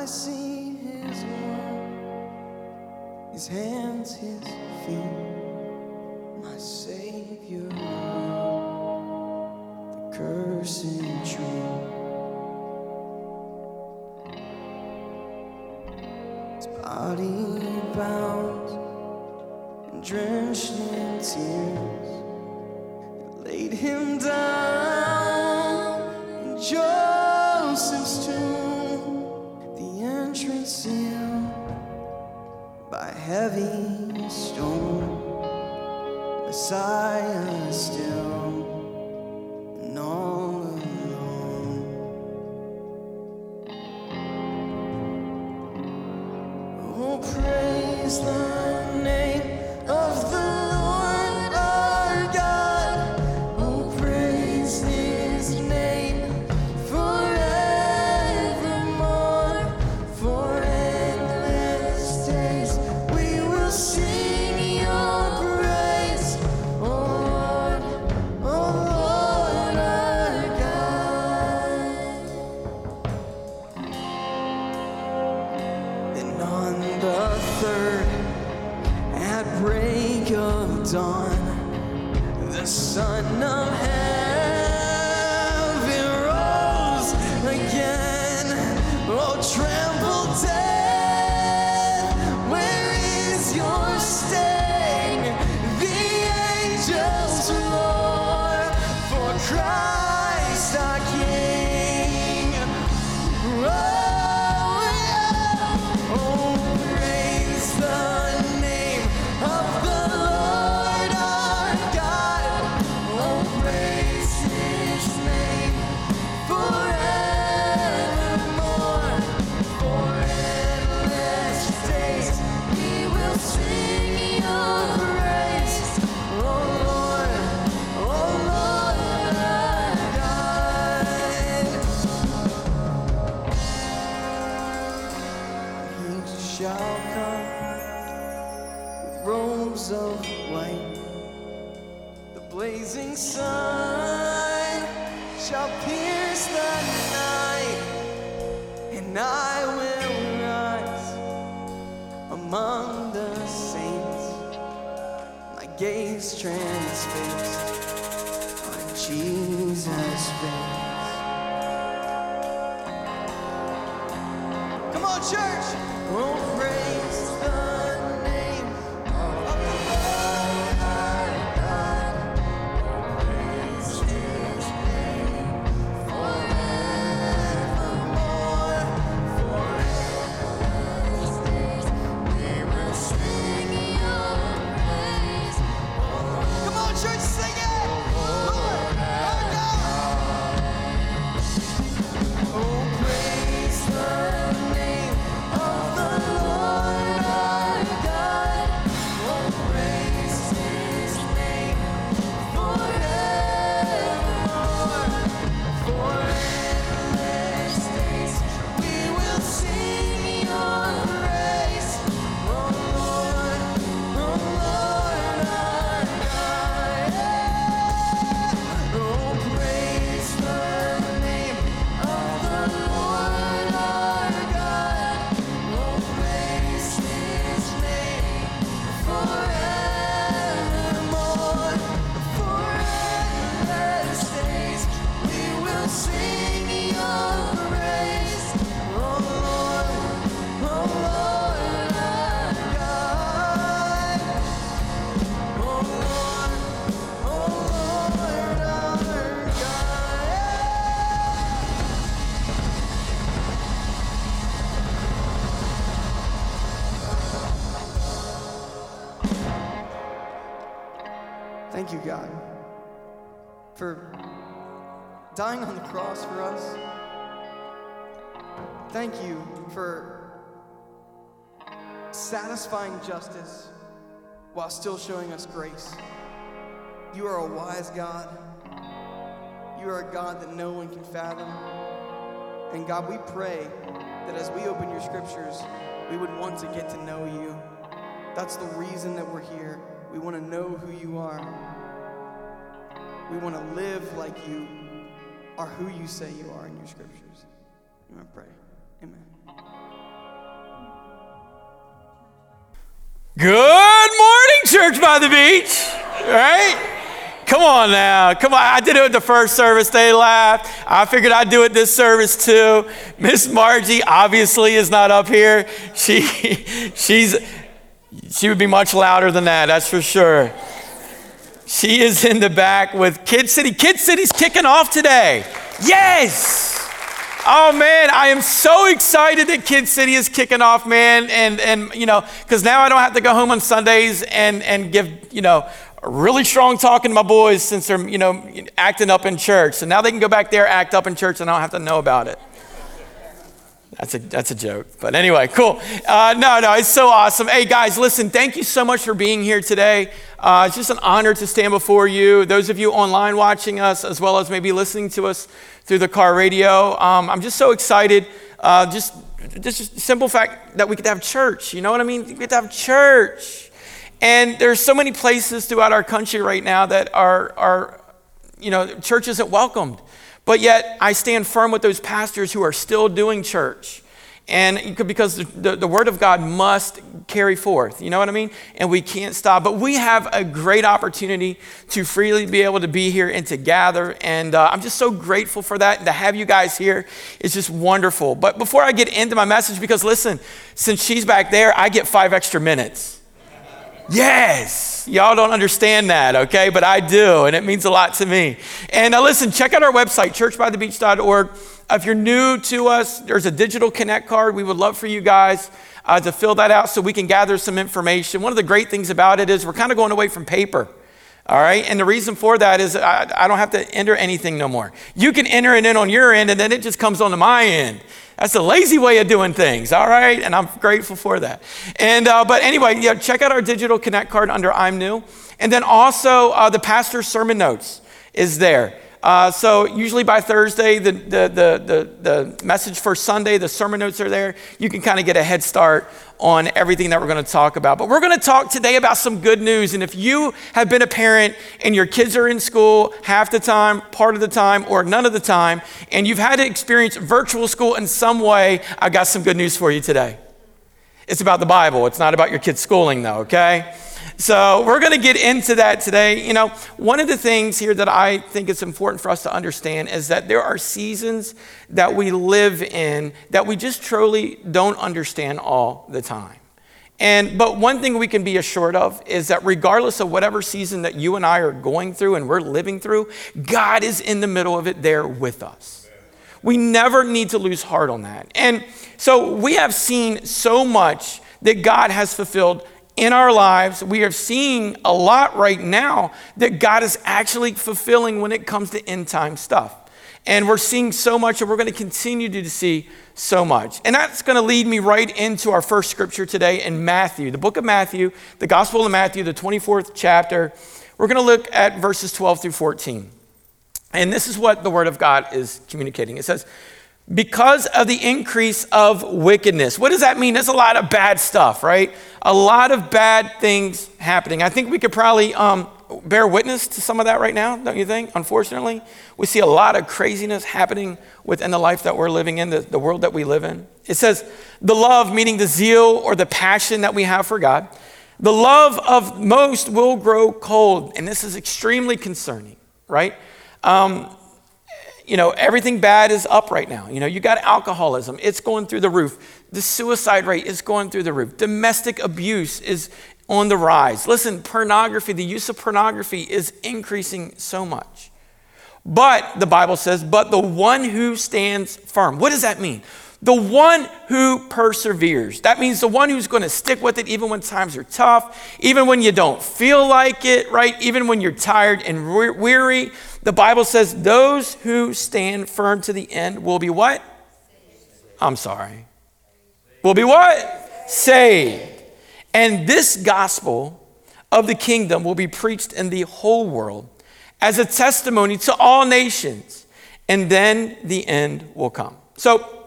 I see his love, his hands, his feet, my Savior, the cursing tree. His body bound and drenched in tears, laid him down. Justice while still showing us grace. You are a wise God. You are a God that no one can fathom. And God, we pray that as we open your scriptures, we would want to get to know you. That's the reason that we're here. We want to know who you are. We want to live like you are who you say you are in your scriptures. And I pray. Good morning, Church by the Beach. Right? Come on now. Come on. I did it the first service. They laughed. I figured I'd do it this service too. Miss Margie obviously is not up here. She she's she would be much louder than that, that's for sure. She is in the back with Kid City. Kid City's kicking off today. Yes! Oh man, I am so excited that Kid City is kicking off, man. And and you know, because now I don't have to go home on Sundays and and give you know really strong talking to my boys since they're you know acting up in church. So now they can go back there, act up in church, and I don't have to know about it. That's a, that's a joke. But anyway, cool. Uh, no, no, it's so awesome. Hey, guys, listen, thank you so much for being here today. Uh, it's just an honor to stand before you. Those of you online watching us, as well as maybe listening to us through the car radio, um, I'm just so excited. Uh, just, just simple fact that we to have church. You know what I mean? We to have church. And there's so many places throughout our country right now that are, are you know, church isn't welcomed. But yet, I stand firm with those pastors who are still doing church. And because the, the, the, Word of God must carry forth, you know what I mean? And we can't stop. But we have a great opportunity to freely be able to be here and to gather. And uh, I'm just so grateful for that. And to have you guys here is just wonderful. But before I get into my message, because listen, since she's back there, I get five extra minutes. Yes, y'all don't understand that, okay? But I do, and it means a lot to me. And now, listen, check out our website, churchbythebeach.org. If you're new to us, there's a digital connect card. We would love for you guys uh, to fill that out so we can gather some information. One of the great things about it is we're kind of going away from paper. All right, and the reason for that is I, I don't have to enter anything no more. You can enter it in on your end, and then it just comes onto my end. That's a lazy way of doing things, all right? And I'm grateful for that. And uh, but anyway, yeah, check out our digital connect card under I'm New, and then also uh, the pastor's sermon notes is there. Uh, so usually by Thursday, the, the, the, the, the message for Sunday, the sermon notes are there. You can kind of get a head start on everything that we're going to talk about. But we're going to talk today about some good news. And if you have been a parent and your kids are in school half the time, part of the time, or none of the time, and you've had to experience virtual school in some way, I've got some good news for you today. It's about the Bible. It's not about your kids' schooling, though, okay? So we're going to get into that today. You know, one of the things here that I think it's important for us to understand is that there are seasons that we live in that we just truly don't understand all the time. And but one thing we can be assured of is that regardless of whatever season that you and I are going through and we're living through, God is in the middle of it there with us. We never need to lose heart on that. And so we have seen so much that God has fulfilled in our lives, we are seeing a lot right now that God is actually fulfilling when it comes to end time stuff. And we're seeing so much, and we're going to continue to see so much. And that's going to lead me right into our first scripture today in Matthew, the book of Matthew, the Gospel of Matthew, the 24th chapter. We're going to look at verses 12 through 14. And this is what the Word of God is communicating. It says, because of the increase of wickedness. What does that mean? There's a lot of bad stuff, right? A lot of bad things happening. I think we could probably um, bear witness to some of that right now, don't you think? Unfortunately, we see a lot of craziness happening within the life that we're living in, the, the world that we live in. It says, the love, meaning the zeal or the passion that we have for God, the love of most will grow cold. And this is extremely concerning, right? Um, you know, everything bad is up right now. You know, you got alcoholism, it's going through the roof. The suicide rate is going through the roof. Domestic abuse is on the rise. Listen, pornography, the use of pornography is increasing so much. But the Bible says, but the one who stands firm. What does that mean? The one who perseveres. That means the one who's going to stick with it even when times are tough, even when you don't feel like it, right? Even when you're tired and weary. The Bible says those who stand firm to the end will be what? I'm sorry. Will be what? Saved. And this gospel of the kingdom will be preached in the whole world as a testimony to all nations, and then the end will come. So,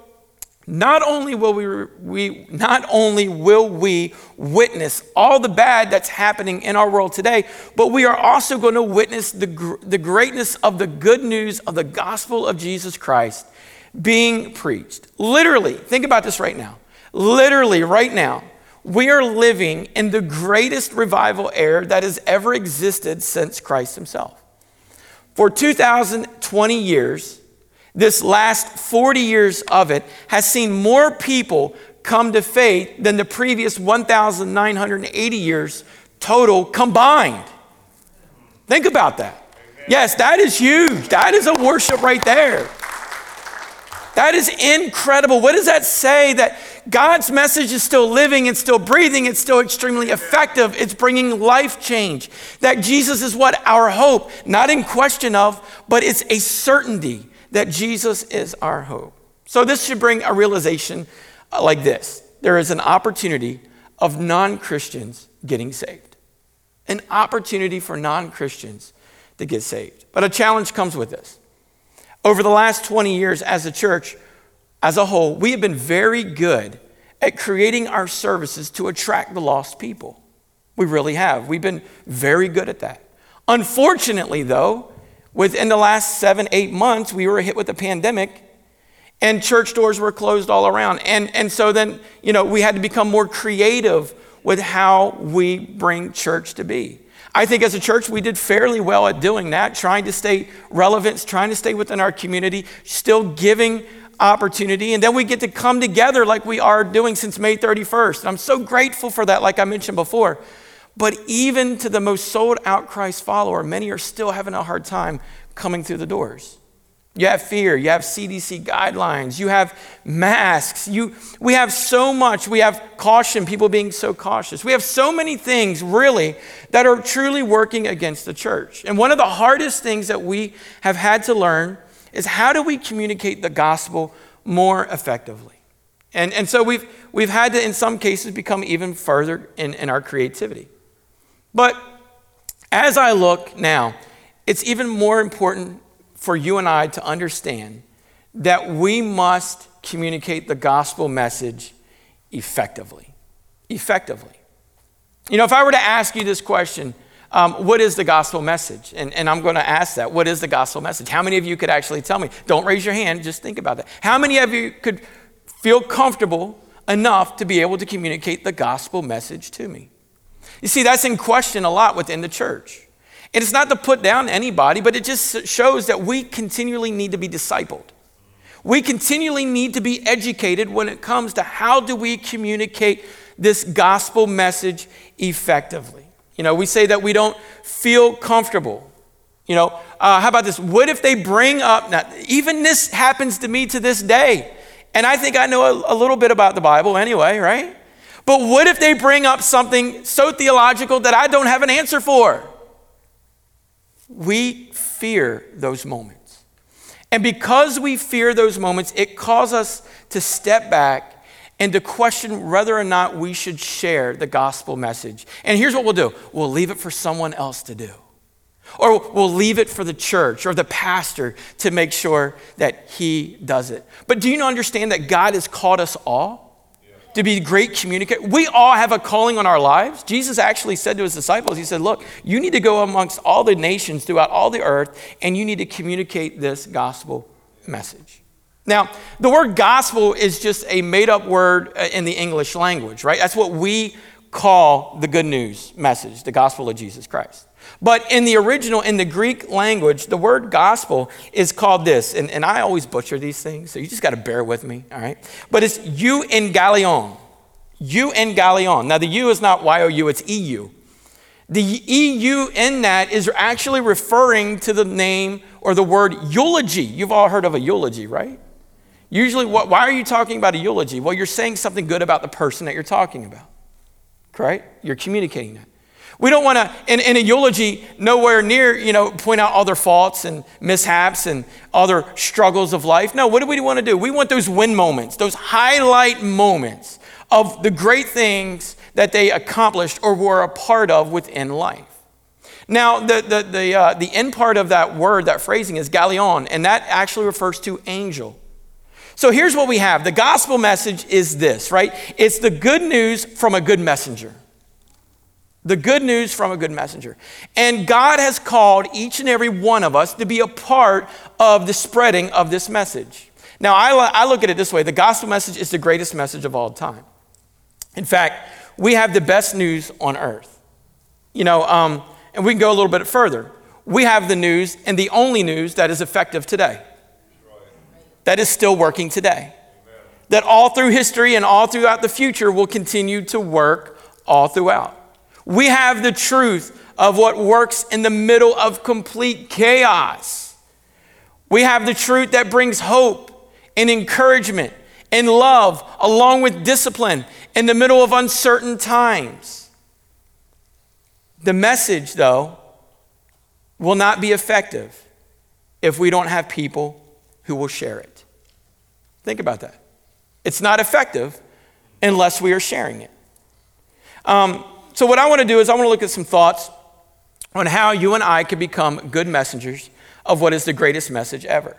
not only will we, we, not only will we witness all the bad that's happening in our world today, but we are also going to witness the, the greatness of the good news of the gospel of Jesus Christ being preached. Literally, think about this right now. Literally, right now, we are living in the greatest revival era that has ever existed since Christ himself. For 2,020 years, this last 40 years of it has seen more people come to faith than the previous 1,980 years total combined. Think about that. Yes, that is huge. That is a worship right there. That is incredible. What does that say? That God's message is still living, it's still breathing, it's still extremely effective, it's bringing life change. That Jesus is what? Our hope, not in question of, but it's a certainty that Jesus is our hope. So this should bring a realization uh, like this there is an opportunity of non Christians getting saved, an opportunity for non Christians to get saved. But a challenge comes with this. Over the last 20 years as a church, as a whole, we have been very good at creating our services to attract the lost people. We really have. We've been very good at that. Unfortunately, though, within the last seven, eight months, we were hit with a pandemic and church doors were closed all around. And, and so then, you know, we had to become more creative with how we bring church to be. I think as a church, we did fairly well at doing that, trying to stay relevant, trying to stay within our community, still giving opportunity. And then we get to come together like we are doing since May 31st. And I'm so grateful for that, like I mentioned before. But even to the most sold out Christ follower, many are still having a hard time coming through the doors. You have fear, you have CDC guidelines, you have masks. You, we have so much. We have caution, people being so cautious. We have so many things, really, that are truly working against the church. And one of the hardest things that we have had to learn is how do we communicate the gospel more effectively? And, and so we've, we've had to, in some cases, become even further in, in our creativity. But as I look now, it's even more important for you and I to understand that we must communicate the gospel message effectively. Effectively. You know, if I were to ask you this question, um, what is the gospel message? And, and I'm going to ask that. What is the gospel message? How many of you could actually tell me? Don't raise your hand, just think about that. How many of you could feel comfortable enough to be able to communicate the gospel message to me? You see, that's in question a lot within the church. And it's not to put down anybody, but it just shows that we continually need to be discipled. We continually need to be educated when it comes to how do we communicate this gospel message effectively. You know, we say that we don't feel comfortable. You know, uh, how about this? What if they bring up, now, even this happens to me to this day, and I think I know a, a little bit about the Bible anyway, right? But what if they bring up something so theological that I don't have an answer for? we fear those moments. And because we fear those moments, it causes us to step back and to question whether or not we should share the gospel message. And here's what we'll do we'll leave it for someone else to do. Or we'll leave it for the church or the pastor to make sure that he does it. But do you understand that God has called us all? To be great communicators. We all have a calling on our lives. Jesus actually said to his disciples, He said, Look, you need to go amongst all the nations throughout all the earth, and you need to communicate this gospel message. Now, the word gospel is just a made up word uh, in the English language, right? That's what we call the good news message, the gospel of Jesus Christ. But in the original, in the Greek language, the word gospel is called this. And, and I always butcher these things, so you just got to bear with me, all right? But it's euangelion. Euangelion. Now, the U is not Y O U, it's EU. The EU in that is actually referring to the name or the word eulogy. You've all heard of a eulogy, right? Usually, what, why are you talking about a eulogy? Well, you're saying something good about the person that you're talking about, right? You're communicating that. We don't want to, in, in, a eulogy, nowhere near, you know, point out all their faults and mishaps and other struggles of life. No, what do we want to do? We want those win moments, those highlight moments of the great things that they accomplished or were a part of within life. Now, the, the, the, uh, the end part of that word, that phrasing, is galleon, and that actually refers to angel. So here's what we have the gospel message is this, right? It's the good news from a good messenger. The good news from a good messenger. And God has called each and every one of us to be a part of the spreading of this message. Now, I, I look at it this way the gospel message is the greatest message of all time. In fact, we have the best news on earth. You know, um, and we can go a little bit further. We have the news and the only news that is effective today, that is still working today. That all through history and all throughout the future will continue to work all throughout. We have the truth of what works in the middle of complete chaos. We have the truth that brings hope and encouragement and love, along with discipline in the middle of uncertain times. The message, though, will not be effective if we don't have people who will share it. Think about that. It's not effective unless we are sharing it. Um, so, what I want to do is, I want to look at some thoughts on how you and I could become good messengers of what is the greatest message ever.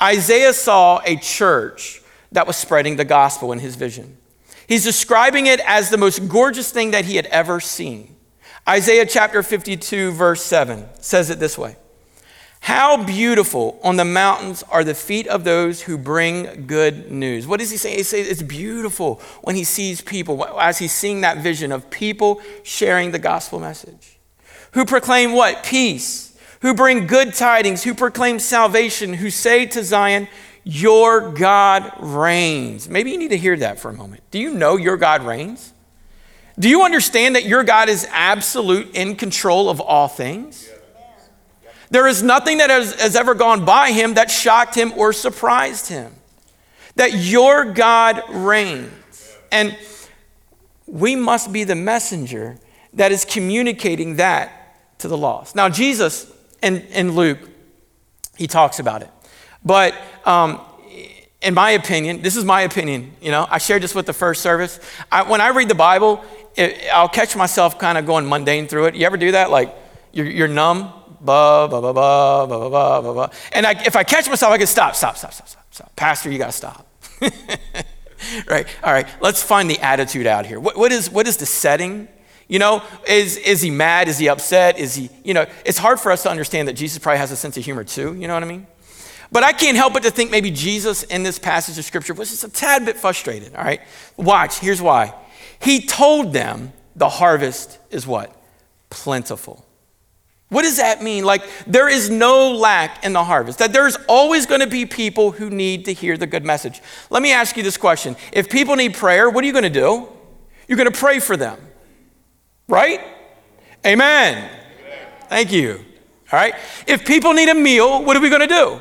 Isaiah saw a church that was spreading the gospel in his vision. He's describing it as the most gorgeous thing that he had ever seen. Isaiah chapter 52, verse 7 says it this way How beautiful on the mountains are the feet of those who bring good news. What does he say? He says it's beautiful when he sees people, as he's seeing that vision of people sharing the gospel message. Who proclaim what? Peace. Who bring good tidings, who proclaim salvation, who say to Zion, Your God reigns. Maybe you need to hear that for a moment. Do you know your God reigns? Do you understand that your God is absolute in control of all things? There is nothing that has, has, ever gone by him that shocked him or surprised him. That your God reigns. And we must be the messenger that is communicating that to the lost. Now, Jesus and, in Luke, he talks about it. But um, in my opinion, this is my opinion, you know, I shared this with the first service. I, when I read the Bible, it, I'll catch myself kind of going mundane through it. You ever do that? Like you're, you're numb, And I, if I catch myself, I can stop, stop, stop, stop, stop, stop. Pastor, you got to stop. right? All right, let's find the attitude out here. What, what, is, what is the setting? You know, is, is he mad? Is he upset? Is he, you know, it's hard for us to understand that Jesus probably has a sense of humor too. You know what I mean? But I can't help but to think maybe Jesus in this passage of scripture was just a tad bit frustrated. All right, watch, here's why. He told them the harvest is what? Plentiful. What does that mean? Like, there is no lack in the harvest, that there's always going to be people who need to hear the good message. Let me ask you this question If people need prayer, what are you going to do? You're going to pray for them, right? Amen. Amen. Thank you. All right. If people need a meal, what are we going to do?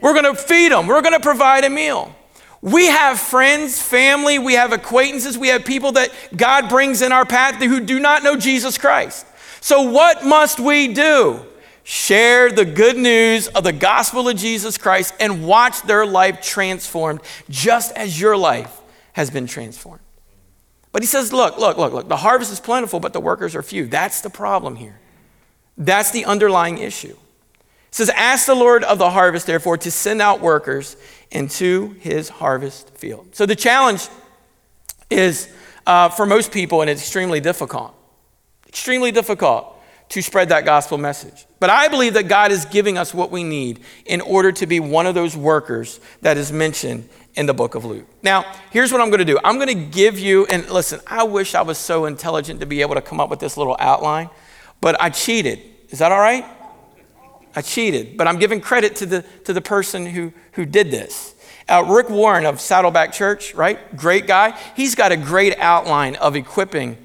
We're going to feed them, we're going to provide a meal. We have friends, family, we have acquaintances, we have people that God brings in our path who do not know Jesus Christ. So, what must we do? Share the good news of the gospel of Jesus Christ and watch their life transformed just as your life has been transformed. But he says, look, look, look, look, the harvest is plentiful, but the workers are few. That's the problem here. That's the underlying issue. It says, Ask the Lord of the harvest, therefore, to send out workers into his harvest field. So the challenge is uh, for most people, and it's extremely difficult, extremely difficult to spread that gospel message. But I believe that God is giving us what we need in order to be one of those workers that is mentioned in the book of Luke. Now, here's what I'm going to do I'm going to give you, and listen, I wish I was so intelligent to be able to come up with this little outline, but I cheated. Is that all right? I cheated, but I'm giving credit to the, to the person who, who did this. Uh, Rick Warren of Saddleback Church, right? Great guy. He's got a great outline of equipping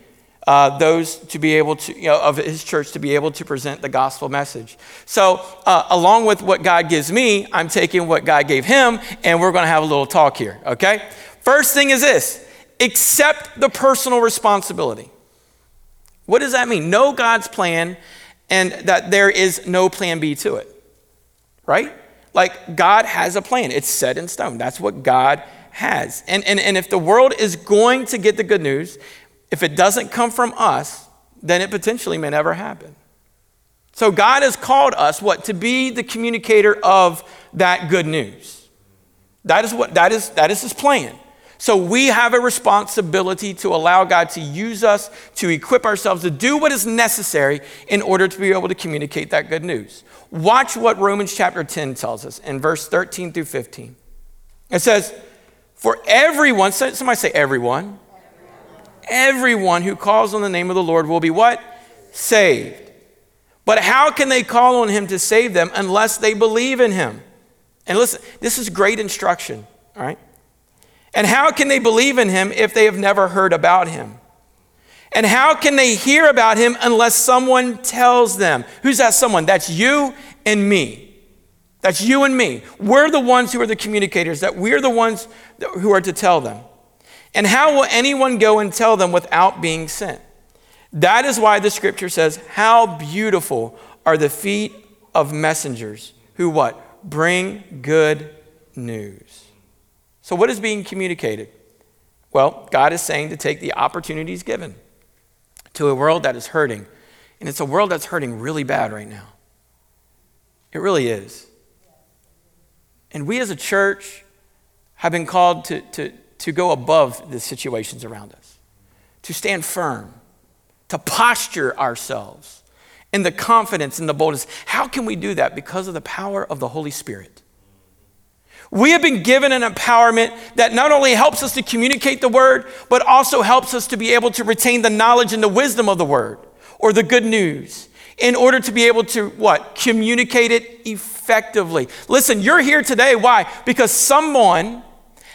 uh, those to be able to, you know, of his church to be able to present the gospel message. So, uh, along with what God gives me, I'm taking what God gave him, and we're going to have a little talk here, okay? First thing is this accept the personal responsibility. What does that mean? Know God's plan and that there is no plan B to it, right? Like God has a plan, it's set in stone. That's what God has. And, and, and if the world is going to get the good news, if it doesn't come from us, then it potentially may never happen. So God has called us what to be the communicator of that good news. That is what that is that is his plan. So we have a responsibility to allow God to use us, to equip ourselves to do what is necessary in order to be able to communicate that good news. Watch what Romans chapter 10 tells us in verse 13 through 15. It says, For everyone, somebody say everyone, everyone who calls on the name of the Lord will be what? Saved. But how can they call on him to save them unless they believe in him? And listen, this is great instruction, all right? And how can they believe in him if they have never heard about him? And how can they hear about him unless someone tells them? Who's that someone? That's you and me. That's you and me. We're the ones who are the communicators, that we're the ones who are to tell them. And how will anyone go and tell them without being sent? That is why the scripture says, How beautiful are the feet of messengers who what? Bring good news. So, what is being communicated? Well, God is saying to take the opportunities given to a world that is hurting. And it's a world that's hurting really bad right now. It really is. And we as a church have been called to, to, to go above the situations around us, to stand firm, to posture ourselves in the confidence and the boldness. How can we do that? Because of the power of the Holy Spirit. We have been given an empowerment that not only helps us to communicate the word, but also helps us to be able to retain the knowledge and the wisdom of the word or the good news in order to be able to what? Communicate it effectively. Listen, you're here today. Why? Because someone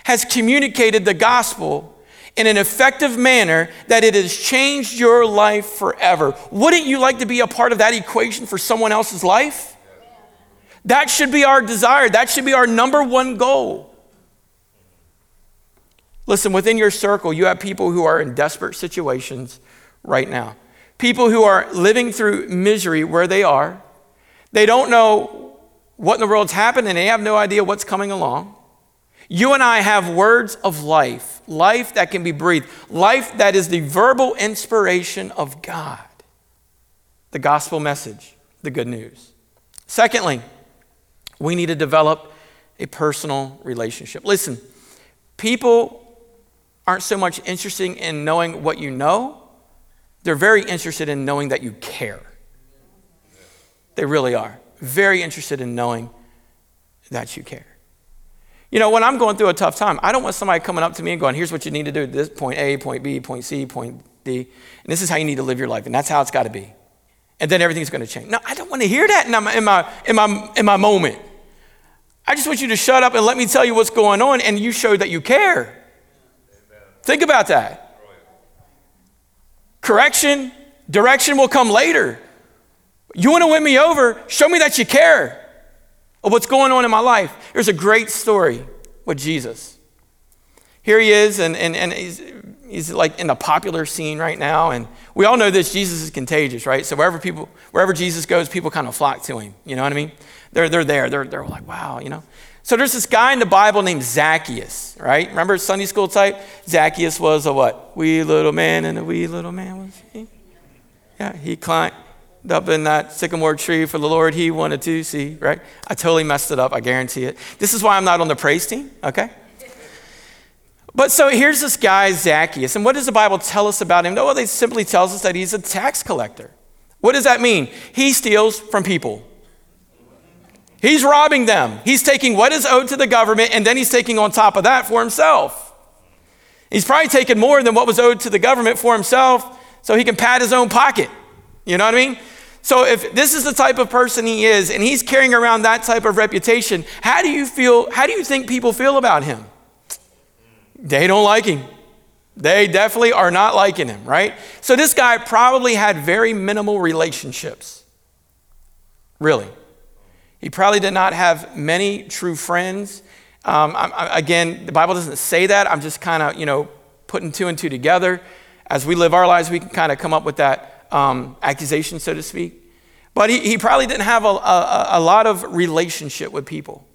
has communicated the gospel in an effective manner that it has changed your life forever. Wouldn't you like to be a part of that equation for someone else's life? That should be our desire. That should be our number one goal. Listen, within your circle, you have people who are in desperate situations right now. People who are living through misery where they are. They don't know what in the world's happened and they have no idea what's coming along. You and I have words of life, life that can be breathed, life that is the verbal inspiration of God. The gospel message, the good news. Secondly, we need to develop a personal relationship. Listen, people aren't so much interested in knowing what you know, they're very interested in knowing that you care. They really are. Very interested in knowing that you care. You know, when I'm going through a tough time, I don't want somebody coming up to me and going, here's what you need to do this point A, point B, point C, point D, and this is how you need to live your life, and that's how it's got to be. And then everything's going to change. No, I don't want to hear that in my, in, my, in, my, in my moment. I just want you to shut up and let me tell you what's going on, and you show that you care. Amen. Think about that. Correction, direction will come later. You want to win me over? Show me that you care of what's going on in my life. There's a great story with Jesus. Here he is, and, and, and he's, he's like in the popular scene right now. And we all know this Jesus is contagious, right? So wherever people, wherever Jesus goes, people kind of flock to him. You know what I mean? They're, they're there. They're, they're like, wow, you know? So there's this guy in the Bible named Zacchaeus, right? Remember Sunday school type? Zacchaeus was a what? Wee little man, and a wee little man was he? Yeah, he climbed, up in that sycamore tree for the Lord he wanted to see, right? I totally messed it up, I guarantee it. This is why I'm not on the praise team, okay? But so here's this guy, Zacchaeus, and what does the Bible tell us about him? Well, it simply tells us that he's a tax collector. What does that mean? He steals from people. He's robbing them. He's taking what is owed to the government, and then he's taking on top of that for himself. He's probably taken more than what was owed to the government for himself so he can pad his own pocket. You know what I mean? So if this is the type of person he is and he's carrying around that type of reputation, how do you feel how do you think people feel about him? They don't like him. They definitely are not liking him, right? So this guy probably had very minimal relationships. Really. He probably did not have many true friends. Um, I, I, again, the Bible doesn't say that. I'm just kind of, you know, putting two and two together. As we live our lives, we can kind of come up with that um, accusation, so to speak. But he, he probably didn't have a, a, a lot of relationship with people.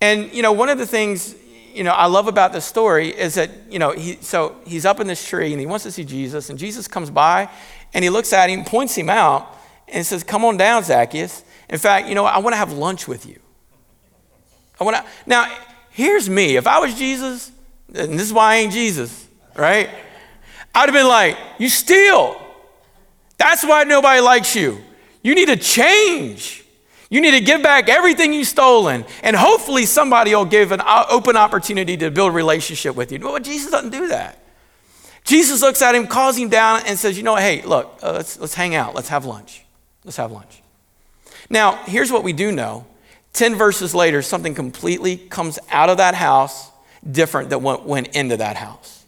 And, you know, one of the things, you know, I love about this story is that, you know, he, so he's up in this tree and he wants to see Jesus, and Jesus comes by and he looks at him, points him out, and says, Come on down, Zacchaeus. In fact, you know, I want to have lunch with you. I want to. Now, here's me. If I was Jesus, and this is why I ain't Jesus, right? I'd have been like, You steal. That's why nobody likes you. You need to change. You need to give back everything you've stolen. And hopefully, somebody will give an open opportunity to build a relationship with you. Well, Jesus doesn't do that. Jesus looks at him, calls him down, and says, You know, what? hey, look, uh, let's, let's hang out. Let's have lunch. Let's have lunch. Now, here's what we do know 10 verses later, something completely comes out of that house different than what went into that house.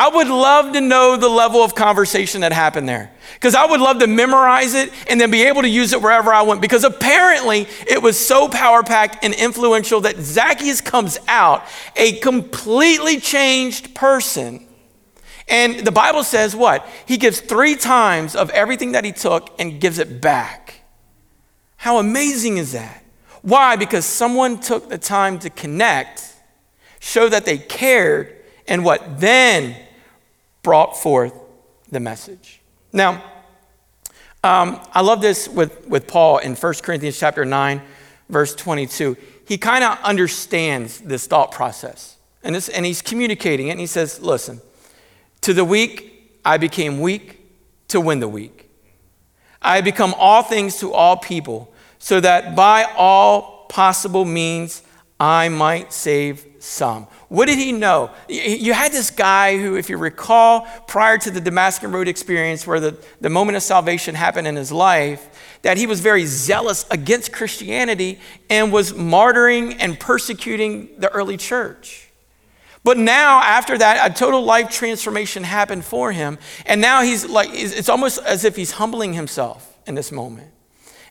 I would love to know the level of conversation that happened there because I would love to memorize it and then be able to use it wherever I went because apparently it was so power packed and influential that Zacchaeus comes out a completely changed person. And the Bible says what? He gives three times of everything that he took and gives it back. How amazing is that? Why? Because someone took the time to connect, show that they cared, and what then brought forth the message. Now, um, I love this with, with Paul in 1 Corinthians chapter 9, verse 22. He kind of understands this thought process. And, this, and he's communicating it, and he says, Listen, to the weak, I became weak to win the weak. I become all things to all people, so that by all possible means I might save some. What did he know? You had this guy who, if you recall, prior to the Damascus Road experience, where the, the moment of salvation happened in his life, that he was very zealous against Christianity and was martyring and persecuting the early church. But now, after that, a total life transformation happened for him. And now he's like, it's almost as if he's humbling himself in this moment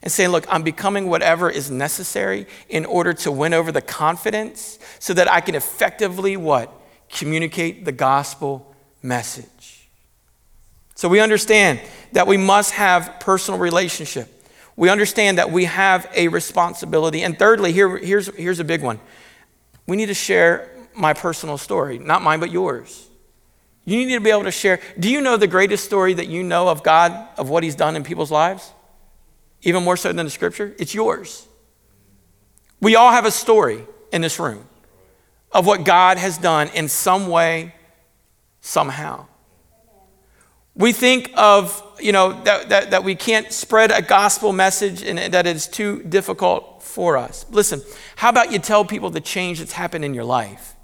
and saying, Look, I'm becoming whatever is necessary in order to win over the confidence so that I can effectively what? Communicate the gospel message. So we understand that we must have personal relationship. We understand that we have a responsibility. And thirdly, here, here's, here's a big one. We need to share my personal story, not mine, but yours. You need to be able to share. Do you know the greatest story that you know of God, of what He's done in people's lives? Even more so than the scripture? It's yours. We all have a story in this room of what God has done in some way, somehow. We think of, you know, that, that, that we can't spread a gospel message and that it's too difficult for us. Listen, how about you tell people the change that's happened in your life?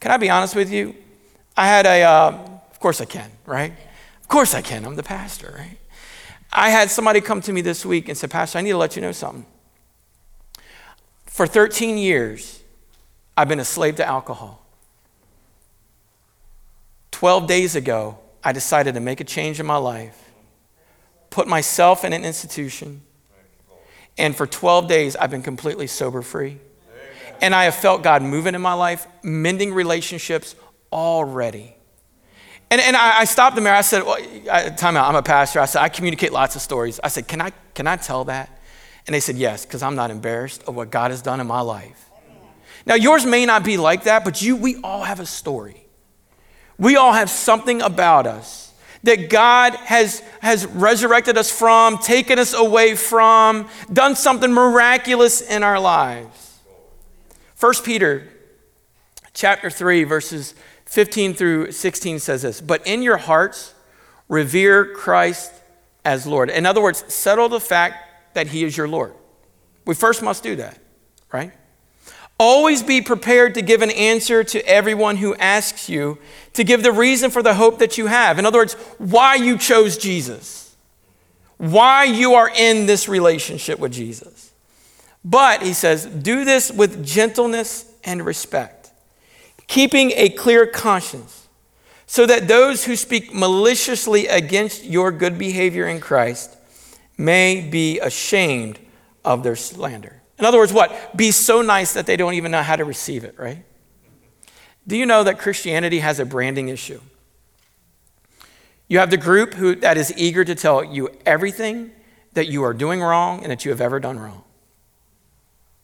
Can I be honest with you? I had a, uh, of course I can, right? Of course I can. I'm the pastor, right? I had somebody come to me this week and said, Pastor, I need to let you know something. For 13 years, I've been a slave to alcohol. 12 days ago, I decided to make a change in my life, put myself in an institution, and for 12 days, I've been completely sober free. And I have felt God moving in my life, mending relationships already. And, and I, I stopped them there. I said, well, I, time out, I'm a pastor. I said, I communicate lots of stories. I said, can I, can I tell that? And they said, yes, because I'm not embarrassed of what God has done in my life. Now, yours may not be like that, but you, we all have a story. We all have something about us that God has, has resurrected us from, taken us away from, done something miraculous in our lives. 1 Peter chapter 3, verses 15 through 16 says this But in your hearts, revere Christ as Lord. In other words, settle the fact that He is your Lord. We first must do that, right? Always be prepared to give an answer to everyone who asks you to give the reason for the hope that you have. In other words, why you chose Jesus, why you are in this relationship with Jesus. But, he says, do this with gentleness and respect, keeping a clear conscience, so that those who speak maliciously against your good behavior in Christ may be ashamed of their slander. In other words, what? Be so nice that they don't even know how to receive it, right? Do you know that Christianity has a branding issue? You have the group who, that is eager to tell you everything that you are doing wrong and that you have ever done wrong.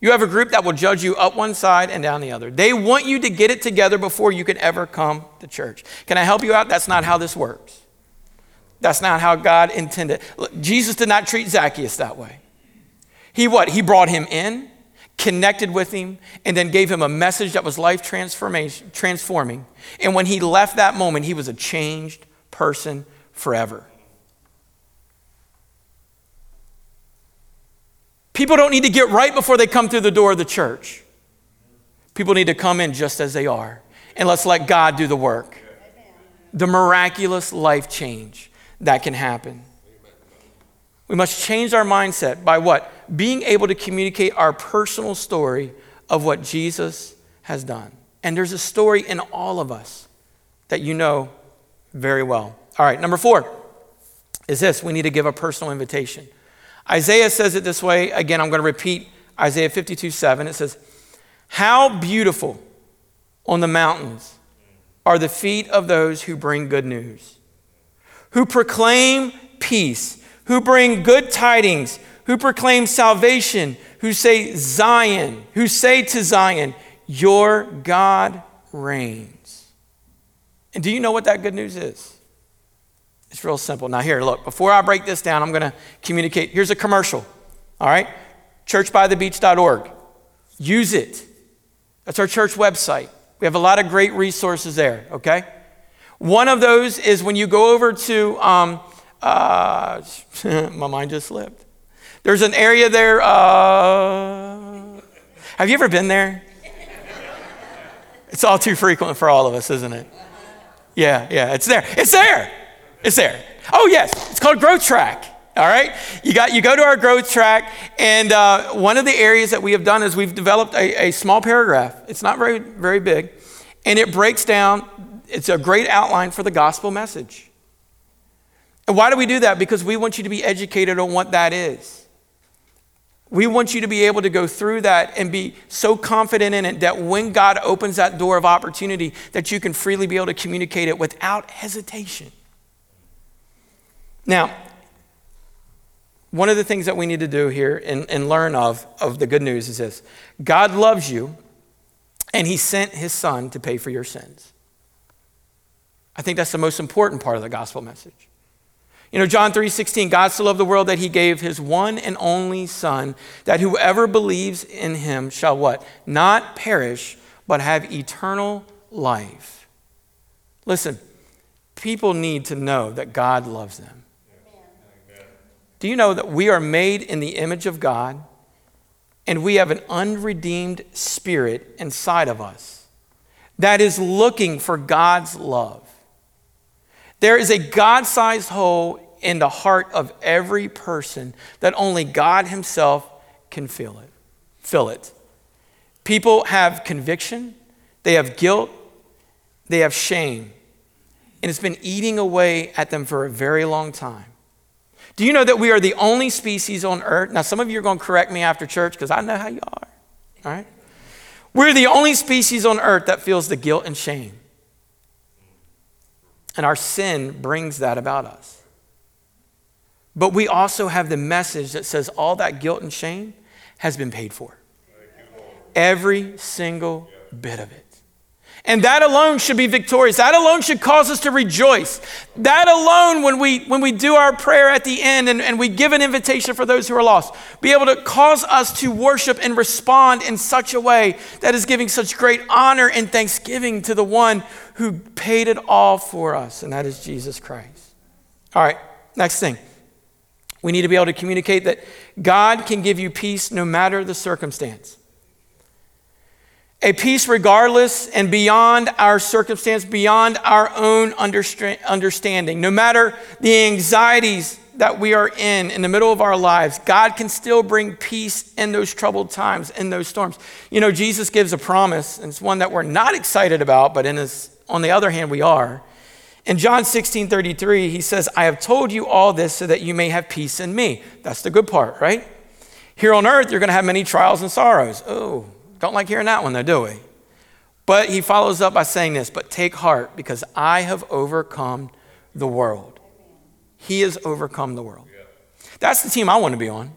You have a group that will judge you up one side and down the other. They want you to get it together before you can ever come to church. Can I help you out? That's not how this works. That's not how God intended. Jesus did not treat Zacchaeus that way. He what? He brought him in, connected with him, and then gave him a message that was life transformation, transforming. And when he left that moment, he was a changed person forever. People don't need to get right before they come through the door of the church. People need to come in just as they are. And let's let God do the work. The miraculous life change that can happen. We must change our mindset by what? Being able to communicate our personal story of what Jesus has done. And there's a story in all of us that you know very well. All right, number four is this we need to give a personal invitation. Isaiah says it this way. Again, I'm going to repeat Isaiah 52 7. It says, How beautiful on the mountains are the feet of those who bring good news, who proclaim peace, who bring good tidings, who proclaim salvation, who say Zion, who say to Zion, Your God reigns. And do you know what that good news is? It's real simple. Now, here, look, before I break this down, I'm going to communicate. Here's a commercial, all right? Churchbythebeach.org. Use it. That's our church website. We have a lot of great resources there, okay? One of those is when you go over to, um, uh, my mind just slipped. There's an area there. Uh, have you ever been there? It's all too frequent for all of us, isn't it? Yeah, yeah, it's there. It's there. It's there. Oh, yes, it's called Growth Track. All right, you got you go to our growth track, and uh, one of the areas that we have done is we've developed a, a small paragraph. It's not very very big, and it breaks down. It's a great outline for the gospel message. And why do we do that? Because we want you to be educated on what that is. We want you to be able to go through that and be so confident in it that when God opens that door of opportunity, that you can freely be able to communicate it without hesitation. Now, one of the things that we need to do here and, and learn of, of the good news is this God loves you, and He sent His Son to pay for your sins. I think that's the most important part of the gospel message. You know, John 3:16, God so loved the world that he gave his one and only son that whoever believes in him shall what? Not perish, but have eternal life. Listen, people need to know that God loves them. Do you know that we are made in the image of God and we have an unredeemed spirit inside of us that is looking for God's love? There is a God sized hole in the heart of every person that only God Himself can fill it. Fill it. People have conviction, they have guilt, they have shame, and it's been eating away at them for a very long time. Do you know that we are the only species on earth? Now, some of you are going to correct me after church because I know how you are. All right? We're the only species on earth that feels the guilt and shame. And our sin brings that about us. But we also have the message that says all that guilt and shame has been paid for. Every single bit of it. And that alone should be victorious. That alone should cause us to rejoice. That alone, when we, when we do our prayer at the end and, and we give an invitation for those who are lost, be able to cause us to worship and respond in such a way that is giving such great honor and thanksgiving to the one who paid it all for us, and that is Jesus Christ. All right, next thing. We need to be able to communicate that God can give you peace no matter the circumstance a peace regardless and beyond our circumstance, beyond our own understanding. No matter the anxieties that we are in in the middle of our lives, God can still bring peace in those troubled times, in those storms. You know, Jesus gives a promise, and it's one that we're not excited about, but his, on the other hand, we are. In John 16 33, he says, I have told you all this so that you may have peace in me. That's the good part, right? Here on earth, you're going to have many trials and sorrows. Oh, don't like hearing that one, though, do we? But he follows up by saying this But take heart, because I have overcome the world. He has overcome the world. That's the team I want to be on.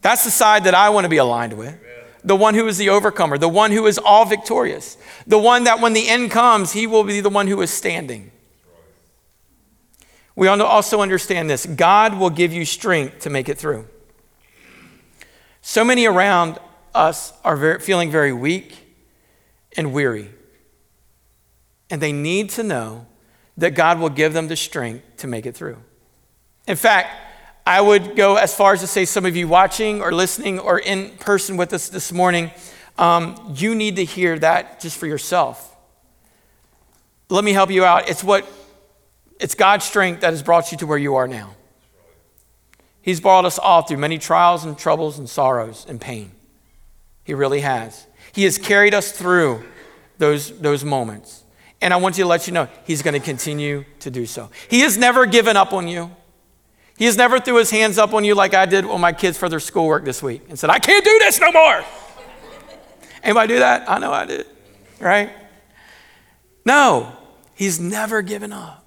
That's the side that I want to be aligned with. The one who is the overcomer, the one who is all victorious, the one that when the end comes, he will be the one who is standing. We also understand this God will give you strength to make it through. So many around us are very, feeling very weak and weary. And they need to know that God will give them the strength to make it through. In fact, I would go as far as to say, some of you watching or listening or in person with us this morning, um, you need to hear that just for yourself. Let me help you out. It's what it's God's strength that has brought you to where you are now. He's brought us all through many trials and troubles and sorrows and pain. He really has. He has carried us through those, those moments. And I want you to let you know He's going to continue to do so. He has never given up on you. He has never threw his hands up on you like I did on my kids for their schoolwork this week and said, I can't do this no more. Anybody do that? I know I did, right? No, he's never given up.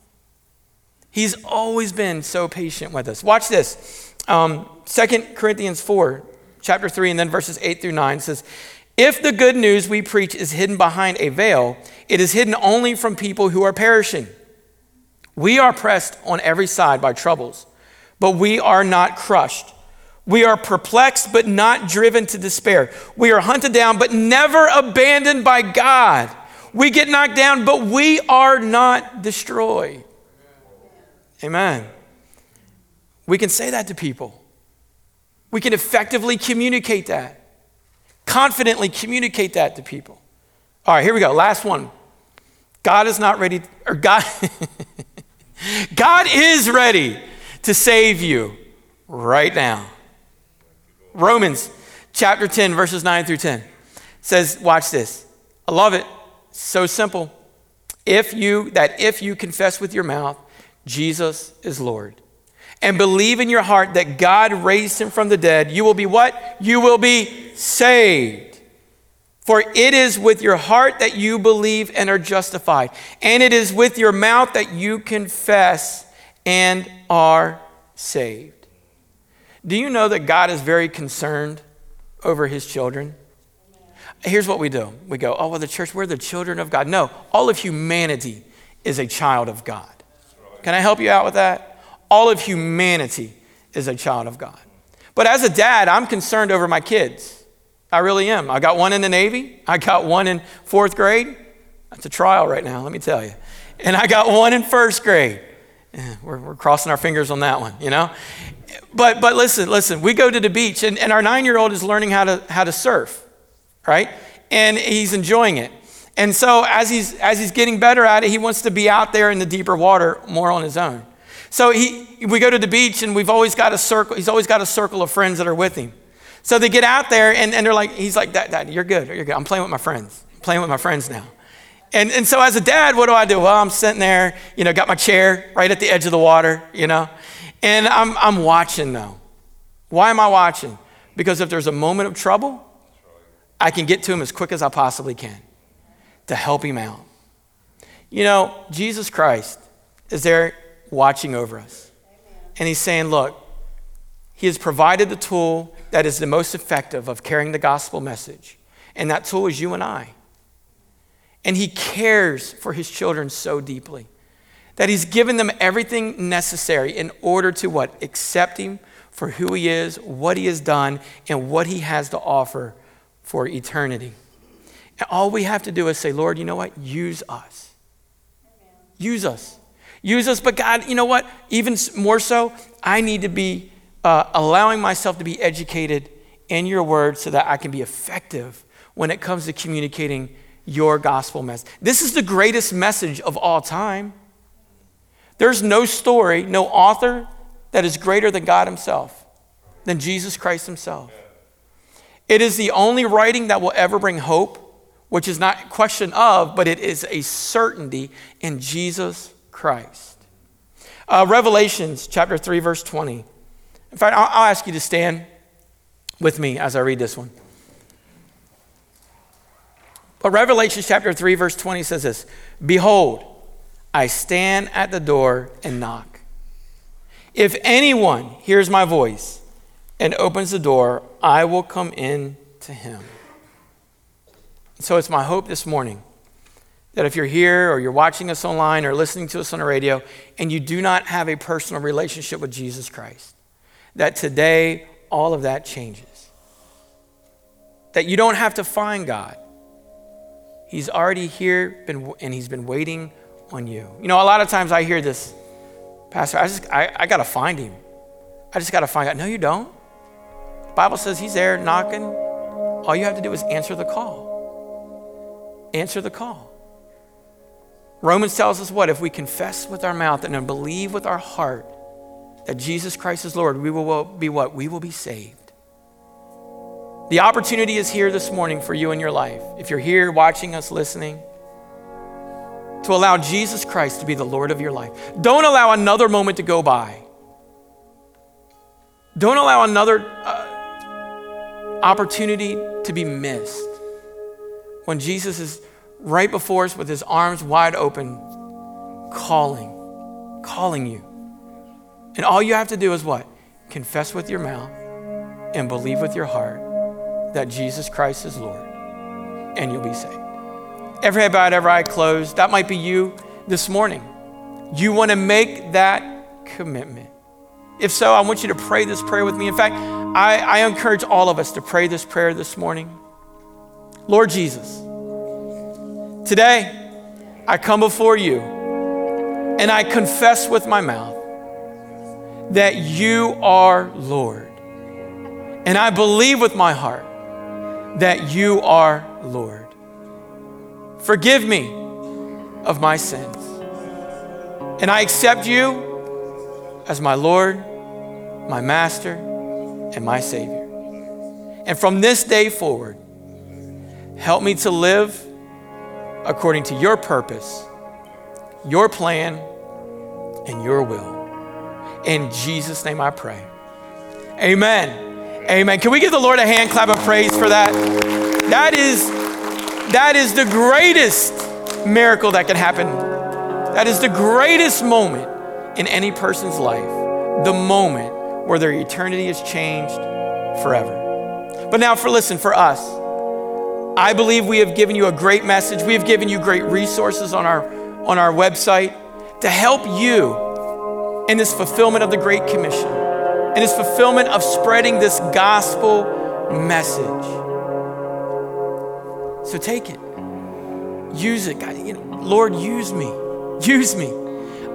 He's always been so patient with us. Watch this. Um, 2 Corinthians 4, chapter 3, and then verses 8 through 9 says, If the good news we preach is hidden behind a veil, it is hidden only from people who are perishing. We are pressed on every side by troubles but we are not crushed. We are perplexed, but not driven to despair. We are hunted down, but never abandoned by God. We get knocked down, but we are not destroyed. Amen. We can say that to people. We can effectively communicate that, confidently communicate that to people. All right, here we go. Last one. God is not ready, or God, God is ready to save you right now. Romans chapter 10, verses 9 through 10 says, Watch this. I love it. So simple. If you, that if you confess with your mouth, Jesus is Lord, and believe in your heart that God raised him from the dead, you will be what? You will be saved. For it is with your heart that you believe and are justified, and it is with your mouth that you confess and are saved. Do you know that God is very concerned over his children? Here's what we do we go, oh, well, the church, we're the children of God. No, all of humanity is a child of God. Can I help you out with that? All of humanity is a child of God. But as a dad, I'm concerned over my kids. I really am. I got one in the Navy, I got one in fourth grade. That's a trial right now, let me tell you. And I got one in first grade. Yeah, we're, we're crossing our fingers on that one, you know? But, but listen, listen, we go to the beach, and, and our nine year old is learning how to, how to surf, right? And he's enjoying it. And so as he's, as he's getting better at it, he wants to be out there in the deeper water more on his own. So he, we go to the beach, and we've always got a circle, he's always got a circle of friends that are with him. So they get out there, and, and they're like, he's like, Dad, Dad, you're good, you're good. I'm playing with my friends. I'm playing with my friends now. And, and so as a dad, what do I do? Well, I'm sitting there, you know, got my chair right at the edge of the water, you know, and I'm, I'm watching though. Why am I watching? Because if there's a moment of trouble, I can get to him as quick as I possibly can to help him out. You know, Jesus Christ is there watching over us. And he's saying, look, he has provided the tool that is the most effective of carrying the gospel message. And that tool is you and I. And he cares for his children so deeply that he's given them everything necessary in order to what? Accept him for who he is, what he has done, and what he has to offer for eternity. And all we have to do is say, Lord, you know what? Use us. Use us. Use us, but God, you know what? Even more so, I need to be uh, allowing myself to be educated in your word so that I can be effective when it comes to communicating your gospel message. This is the greatest message of all time. There's no story, no author that is greater than God Himself, than Jesus Christ Himself. It is the only writing that will ever bring hope, which is not a question of, but it is a certainty in Jesus Christ. Uh, Revelations chapter 3, verse 20. In fact, I'll, I'll ask you to stand with me as I read this one. But Revelation chapter 3, verse 20 says this Behold, I stand at the door and knock. If anyone hears my voice and opens the door, I will come in to him. So it's my hope this morning that if you're here or you're watching us online or listening to us on the radio and you do not have a personal relationship with Jesus Christ, that today all of that changes. That you don't have to find God He's already here been, and he's been waiting on you. You know, a lot of times I hear this, Pastor, I just, I, I got to find him. I just got to find God. No, you don't. The Bible says he's there knocking. All you have to do is answer the call. Answer the call. Romans tells us what? If we confess with our mouth and believe with our heart that Jesus Christ is Lord, we will be what? We will be saved. The opportunity is here this morning for you in your life. If you're here watching us, listening, to allow Jesus Christ to be the Lord of your life. Don't allow another moment to go by. Don't allow another uh, opportunity to be missed when Jesus is right before us with his arms wide open, calling, calling you. And all you have to do is what? Confess with your mouth and believe with your heart that Jesus Christ is Lord, and you'll be saved. Every head bowed, every eye closed. That might be you this morning. You want to make that commitment. If so, I want you to pray this prayer with me. In fact, I, I encourage all of us to pray this prayer this morning. Lord Jesus, today I come before you and I confess with my mouth that you are Lord. And I believe with my heart that you are Lord. Forgive me of my sins. And I accept you as my Lord, my Master, and my Savior. And from this day forward, help me to live according to your purpose, your plan, and your will. In Jesus' name I pray. Amen. Amen. Can we give the Lord a hand clap of praise for that? That is that is the greatest miracle that can happen. That is the greatest moment in any person's life. The moment where their eternity is changed forever. But now, for listen, for us, I believe we have given you a great message. We have given you great resources on our, on our website to help you in this fulfillment of the Great Commission, in this fulfillment of spreading this gospel message. So take it. Use it. God, you know, Lord, use me. Use me.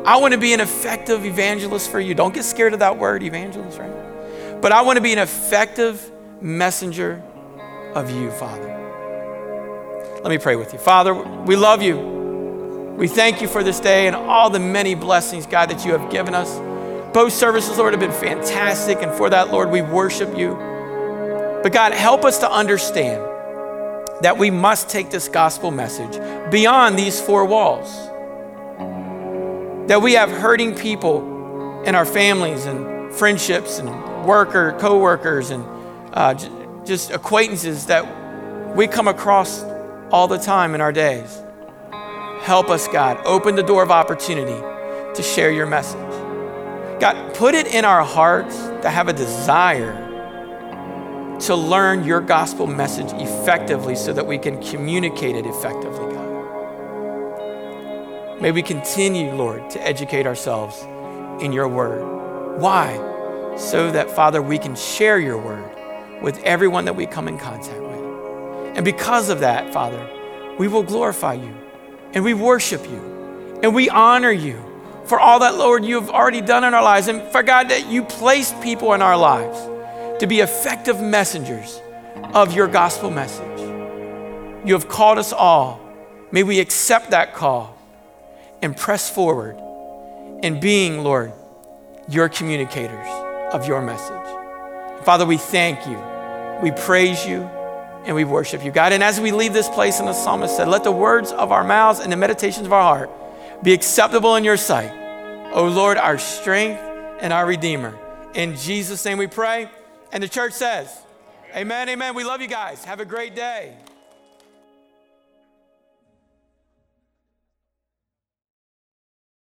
I want to be an effective evangelist for you. Don't get scared of that word, evangelist, right? But I want to be an effective messenger of you, Father. Let me pray with you. Father, we love you. We thank you for this day and all the many blessings, God, that you have given us. Both services, Lord, have been fantastic. And for that, Lord, we worship you. But God, help us to understand that we must take this gospel message beyond these four walls. That we have hurting people in our families and friendships and worker, co-workers and uh, just acquaintances that we come across all the time in our days. Help us, God. Open the door of opportunity to share your message. God, put it in our hearts to have a desire to learn your gospel message effectively so that we can communicate it effectively, God. May we continue, Lord, to educate ourselves in your word. Why? So that, Father, we can share your word with everyone that we come in contact with. And because of that, Father, we will glorify you and we worship you and we honor you for all that, Lord, you have already done in our lives. And for God, that you placed people in our lives to be effective messengers of your gospel message. You have called us all. May we accept that call and press forward in being, Lord, your communicators of your message. Father, we thank you. We praise you and we worship you, God. And as we leave this place, and the psalmist said, let the words of our mouths and the meditations of our heart be acceptable in your sight. O Lord, our strength and our Redeemer. In Jesus' name we pray. And the church says, Amen, amen. We love you guys. Have a great day.